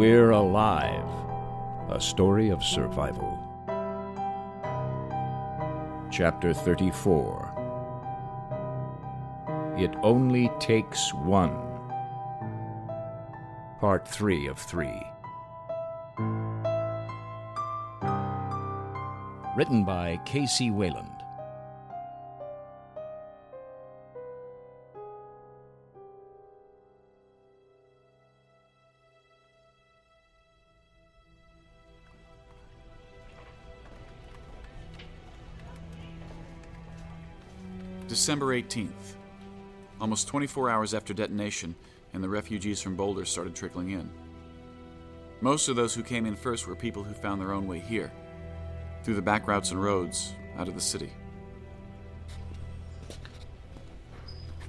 We're Alive, a story of survival. Chapter 34 It Only Takes One. Part 3 of 3. Written by K.C. Wayland. December 18th. Almost 24 hours after detonation, and the refugees from Boulder started trickling in. Most of those who came in first were people who found their own way here, through the back routes and roads, out of the city.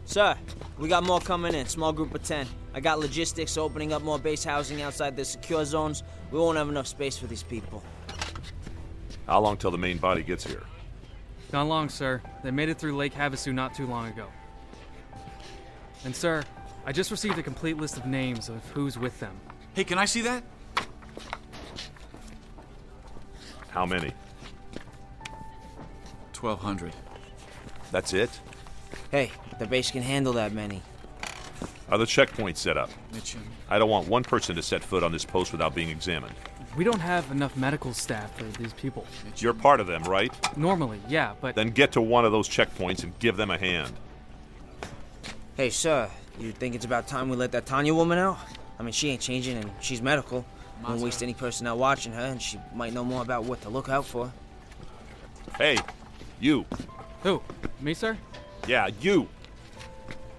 Sir, we got more coming in, small group of 10. I got logistics opening up more base housing outside the secure zones. We won't have enough space for these people. How long till the main body gets here? Not long, sir. They made it through Lake Havasu not too long ago. And, sir, I just received a complete list of names of who's with them. Hey, can I see that? How many? 1,200. That's it? Hey, the base can handle that many. Are the checkpoints set up? Mitchum. I don't want one person to set foot on this post without being examined. We don't have enough medical staff for these people. You're part of them, right? Normally, yeah, but. Then get to one of those checkpoints and give them a hand. Hey, sir, you think it's about time we let that Tanya woman out? I mean, she ain't changing and she's medical. Won't waste any personnel watching her, and she might know more about what to look out for. Hey, you. Who? Me, sir? Yeah, you.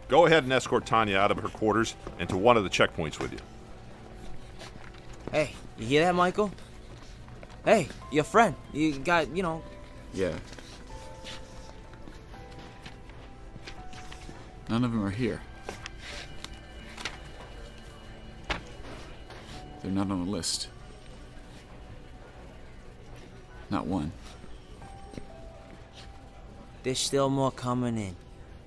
Go ahead and escort Tanya out of her quarters and to one of the checkpoints with you. Hey, you hear that, Michael? Hey, your friend. You got, you know. Yeah. None of them are here. They're not on the list. Not one. There's still more coming in,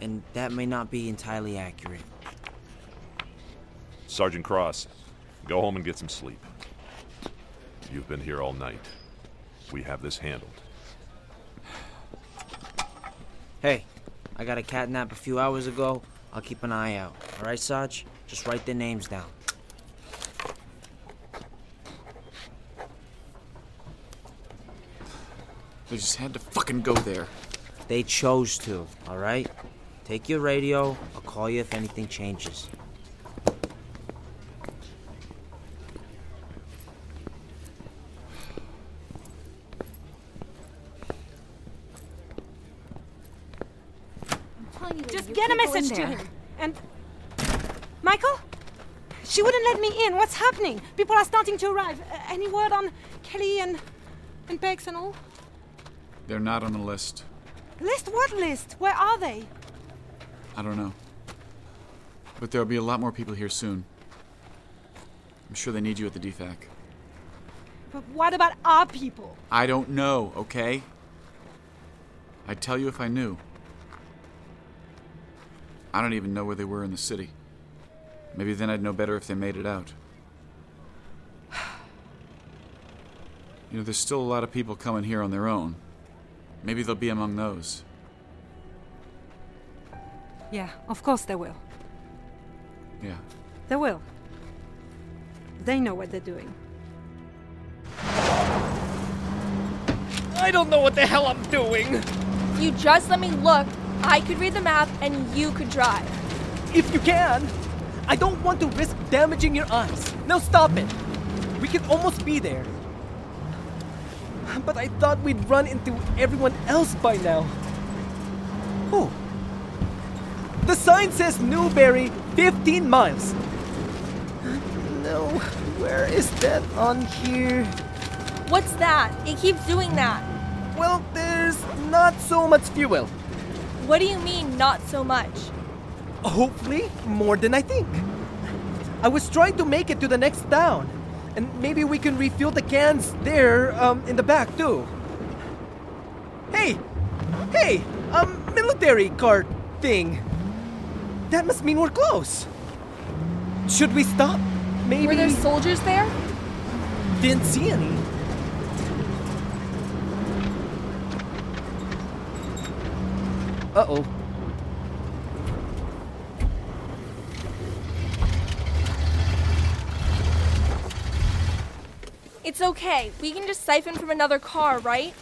and that may not be entirely accurate. Sergeant Cross, go home and get some sleep. You've been here all night. We have this handled. Hey, I got a cat nap a few hours ago. I'll keep an eye out. All right, Sarge? Just write their names down. They just had to fucking go there. They chose to, all right? Take your radio. I'll call you if anything changes. Just get a message to him. And. Michael? She wouldn't let me in. What's happening? People are starting to arrive. Uh, any word on Kelly and. and Pegs and all? They're not on the list. List? What list? Where are they? I don't know. But there'll be a lot more people here soon. I'm sure they need you at the DFAC. But what about our people? I don't know, okay? I'd tell you if I knew. I don't even know where they were in the city. Maybe then I'd know better if they made it out. You know, there's still a lot of people coming here on their own. Maybe they'll be among those. Yeah, of course they will. Yeah. They will. They know what they're doing. I don't know what the hell I'm doing. You just let me look, I could read the map and you could drive. If you can. I don't want to risk damaging your eyes. Now stop it. We can almost be there. But I thought we'd run into everyone else by now. Oh. The sign says Newberry, 15 miles. No, where is that on here? What's that? It keeps doing that. Well, there's not so much fuel. What do you mean, not so much? Hopefully, more than I think. I was trying to make it to the next town, and maybe we can refill the cans there, um, in the back too. Hey, hey, um, military cart thing. That must mean we're close. Should we stop? Maybe. Were there soldiers there? Didn't see any. Uh oh. It's okay. We can just siphon from another car, right?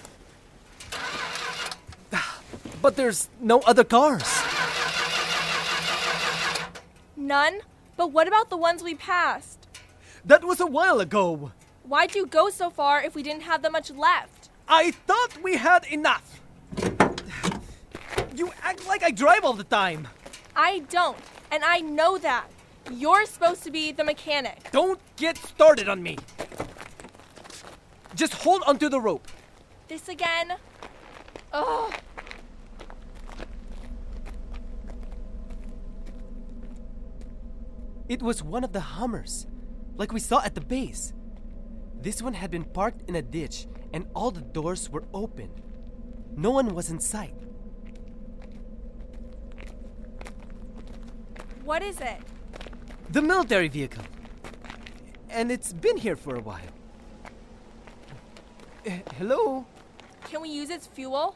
But there's no other cars. None? But what about the ones we passed? That was a while ago. Why'd you go so far if we didn't have that much left? I thought we had enough. You act like I drive all the time. I don't, and I know that. You're supposed to be the mechanic. Don't get started on me. Just hold onto the rope. This again? Ugh. It was one of the Hummers, like we saw at the base. This one had been parked in a ditch, and all the doors were open. No one was in sight. What is it? The military vehicle. And it's been here for a while. Uh, hello? Can we use its fuel?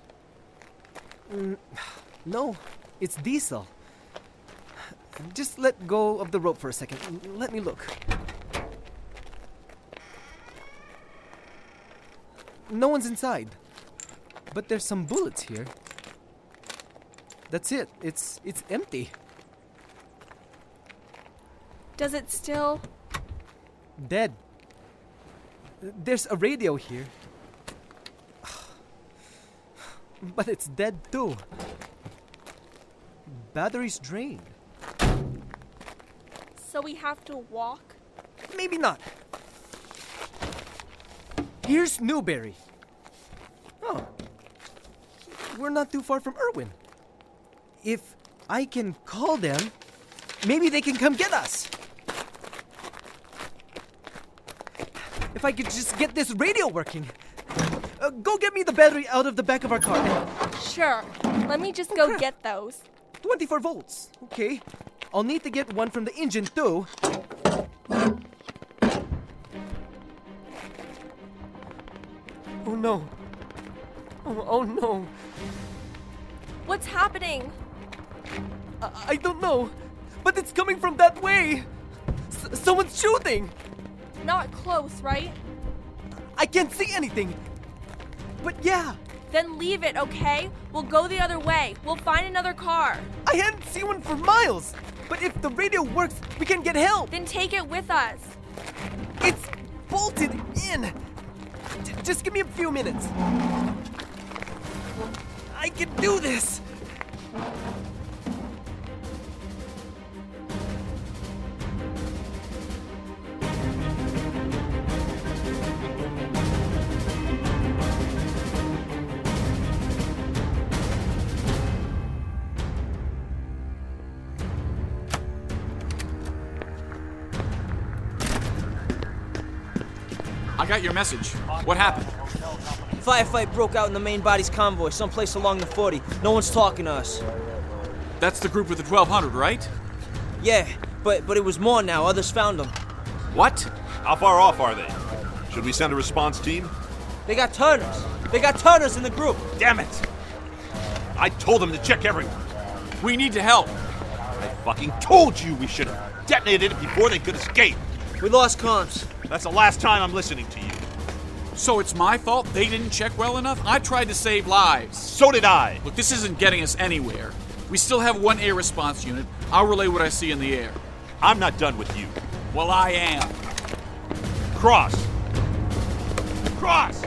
Mm, no, it's diesel. Just let go of the rope for a second. Let me look. No one's inside. But there's some bullets here. That's it. It's it's empty. Does it still? Dead. There's a radio here. But it's dead too. Battery's drained. So we have to walk? Maybe not. Here's Newberry. Oh. We're not too far from Irwin. If I can call them, maybe they can come get us. If I could just get this radio working. Uh, go get me the battery out of the back of our car. Sure. Let me just go get those. 24 volts. Okay. I'll need to get one from the engine too. Oh no. Oh, oh no. What's happening? I, I don't know. But it's coming from that way. S- someone's shooting. Not close, right? I can't see anything. But yeah, Then leave it, okay? We'll go the other way. We'll find another car. I hadn't seen one for miles. But if the radio works, we can get help. Then take it with us. It's bolted in. J- just give me a few minutes. I can do this. Got your message. What happened? Firefight broke out in the main body's convoy, someplace along the 40. No one's talking to us. That's the group with the 1200, right? Yeah, but but it was more now. Others found them. What? How far off are they? Should we send a response team? They got Turners. They got Turners in the group. Damn it! I told them to check everyone. We need to help. I fucking told you we should have detonated it before they could escape. We lost comms. That's the last time I'm listening to you. So it's my fault they didn't check well enough? I tried to save lives. So did I. Look, this isn't getting us anywhere. We still have one air response unit. I'll relay what I see in the air. I'm not done with you. Well, I am. Cross! Cross!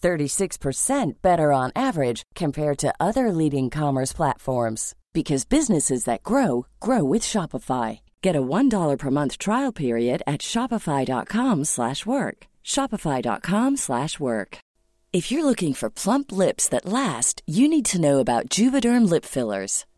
36% better on average compared to other leading commerce platforms because businesses that grow grow with Shopify. Get a $1 per month trial period at shopify.com/work. shopify.com/work. If you're looking for plump lips that last, you need to know about Juvederm lip fillers.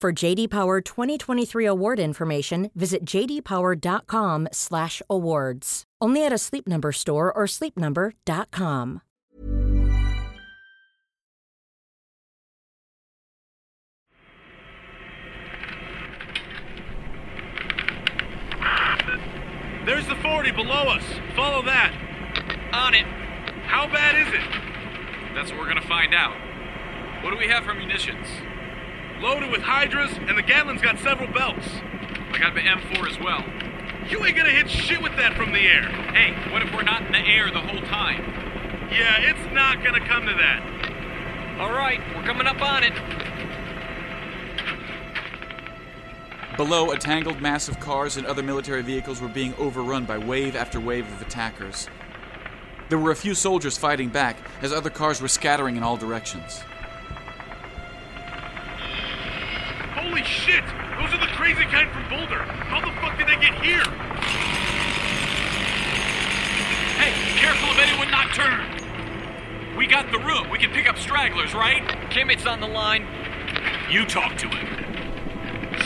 For JD Power 2023 award information, visit jdpower.com/awards. Only at a Sleep Number store or sleepnumber.com. There's the 40 below us. Follow that. On it. How bad is it? That's what we're gonna find out. What do we have for munitions? Loaded with hydras, and the Gatling's got several belts. I got the M4 as well. You ain't gonna hit shit with that from the air. Hey, what if we're not in the air the whole time? Yeah, it's not gonna come to that. All right, we're coming up on it. Below, a tangled mass of cars and other military vehicles were being overrun by wave after wave of attackers. There were a few soldiers fighting back as other cars were scattering in all directions. Holy shit! Those are the crazy kind from Boulder. How the fuck did they get here? Hey, careful of anyone not turned. We got the room. We can pick up stragglers, right? Kimmett's on the line. You talk to him.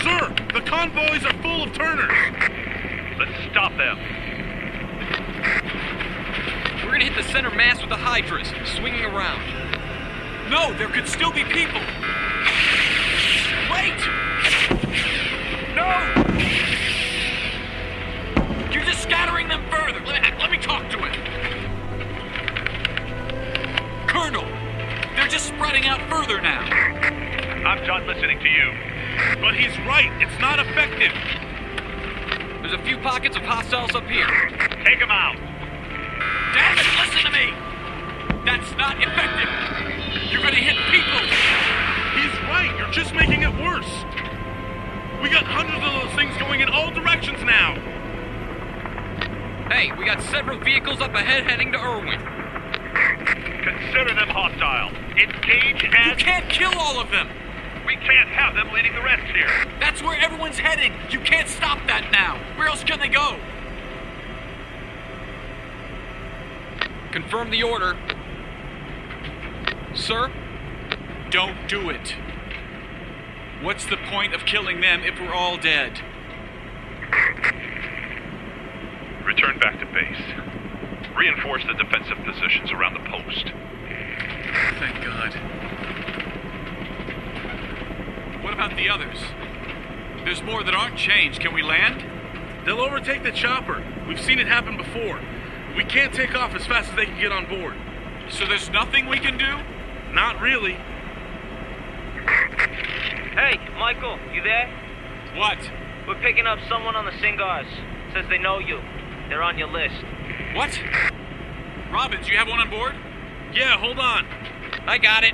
Sir, the convoys are full of turners. Let's stop them. We're gonna hit the center mass with the hydras, swinging around. No, there could still be people. No! You're just scattering them further. Let me, let me talk to him. Colonel, they're just spreading out further now. I'm done listening to you. But he's right. It's not effective. There's a few pockets of hostiles up here. Take them out. Damn it, listen to me! That's not effective. You're gonna hit people. He's right. You're just making it worse. We got hundreds of those things going in all directions now. Hey, we got several vehicles up ahead heading to Irwin. Consider them hostile. Engage as. You can't kill all of them. We can't have them leading the rest here. That's where everyone's heading. You can't stop that now. Where else can they go? Confirm the order. Sir? Don't do it. What's the point of killing them if we're all dead? Return back to base. Reinforce the defensive positions around the post. Thank God. What about the others? There's more that aren't changed. Can we land? They'll overtake the chopper. We've seen it happen before. We can't take off as fast as they can get on board. So there's nothing we can do? Not really. Hey, Michael, you there? What? We're picking up someone on the SINCGARS. Says they know you. They're on your list. What? Robbins, you have one on board? Yeah, hold on. I got it.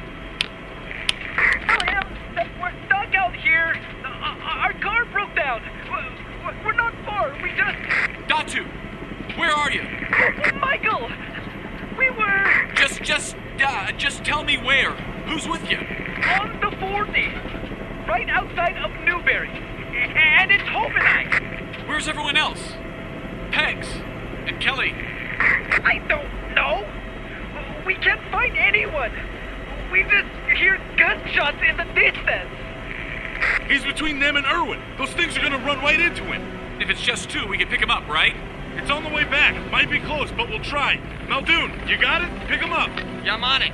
We're stuck out here. Uh, our car broke down. We're- We're not far. We just. Datu, where are you? Michael! We were Just, just, uh, just tell me where. Who's with you? on the 40, right outside of Newberry. And it's Hope. Where's everyone else? Pegs and Kelly. I don't know. We can't find anyone. We just hear gunshots in the distance. He's between them and Irwin. Those things are gonna run right into him. If it's just two, we can pick him up, right? It's on the way back. Might be close, but we'll try. Muldoon, you got it? Pick him up. Yeah, I'm on it.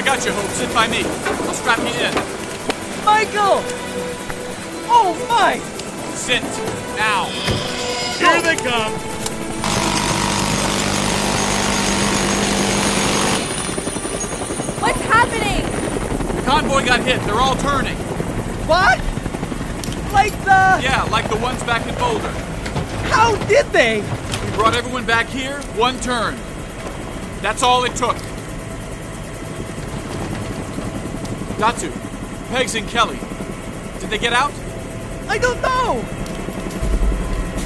I got you, Hope. Sit by me. I'll strap you in. Michael! Oh my! Sit. Now. Here they come. What's happening? The convoy got hit. They're all turning. What? Like the. Yeah, like the ones back in Boulder. How did they? We brought everyone back here, one turn. That's all it took. Datu, Pegs and Kelly. Did they get out? I don't know.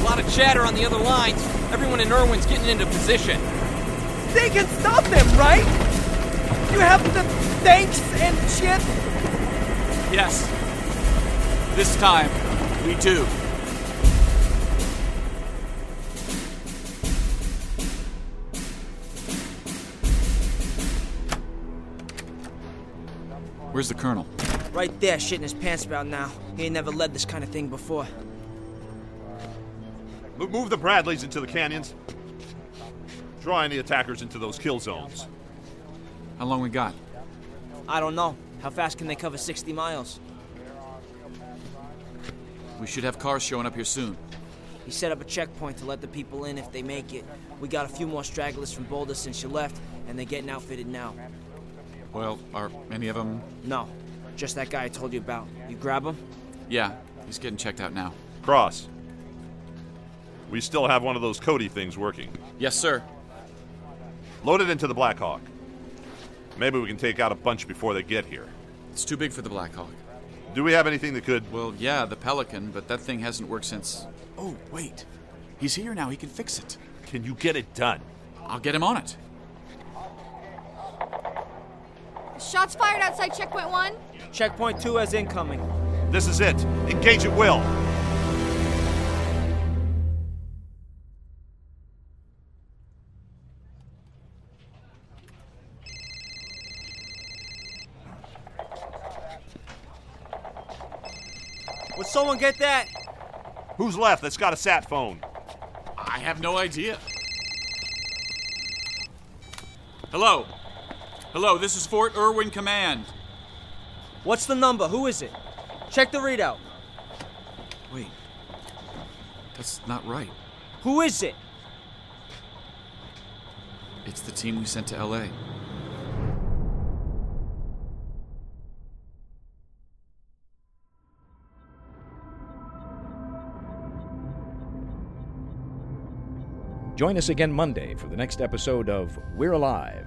A lot of chatter on the other lines. Everyone in Irwin's getting into position. They can stop them, right? You have the tanks and shit. Yes. This time, we do. Where's the colonel? Right there, shitting his pants about now. He ain't never led this kind of thing before. Move the Bradleys into the canyons. Draw any attackers into those kill zones. How long we got? I don't know. How fast can they cover 60 miles? We should have cars showing up here soon. He set up a checkpoint to let the people in if they make it. We got a few more stragglers from Boulder since you left, and they're getting outfitted now. Well, are any of them? No, just that guy I told you about. You grab him? Yeah, he's getting checked out now. Cross. We still have one of those Cody things working. Yes, sir. Load it into the Blackhawk. Maybe we can take out a bunch before they get here. It's too big for the Blackhawk. Do we have anything that could. Well, yeah, the Pelican, but that thing hasn't worked since. Oh, wait. He's here now. He can fix it. Can you get it done? I'll get him on it. Shots fired outside checkpoint one. Checkpoint two as incoming. This is it. Engage at will. Would someone get that? Who's left that's got a sat phone? I have no idea. Hello. Hello, this is Fort Irwin Command. What's the number? Who is it? Check the readout. Wait. That's not right. Who is it? It's the team we sent to LA. Join us again Monday for the next episode of We're Alive.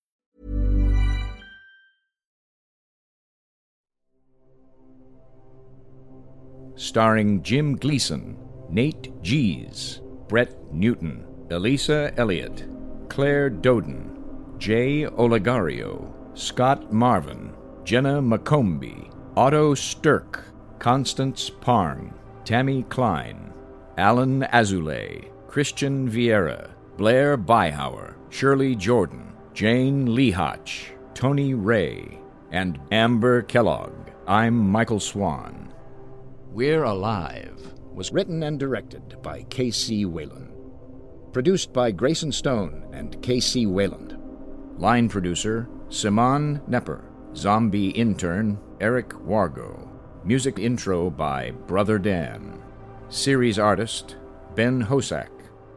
Starring Jim Gleason, Nate Gies, Brett Newton, Elisa Elliott, Claire Doden, Jay Olegario, Scott Marvin, Jenna McCombie, Otto Stirk, Constance Parng, Tammy Klein, Alan Azule, Christian Vieira, Blair Byhauer, Shirley Jordan, Jane Lehotch, Tony Ray, and Amber Kellogg. I'm Michael Swan. We're Alive was written and directed by K.C. Wayland. Produced by Grayson Stone and K.C. Wayland. Line producer Simon Nepper. Zombie intern Eric Wargo. Music intro by Brother Dan. Series artist Ben Hosak.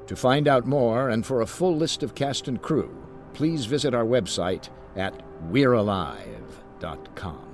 To find out more and for a full list of cast and crew, please visit our website at we'realive.com.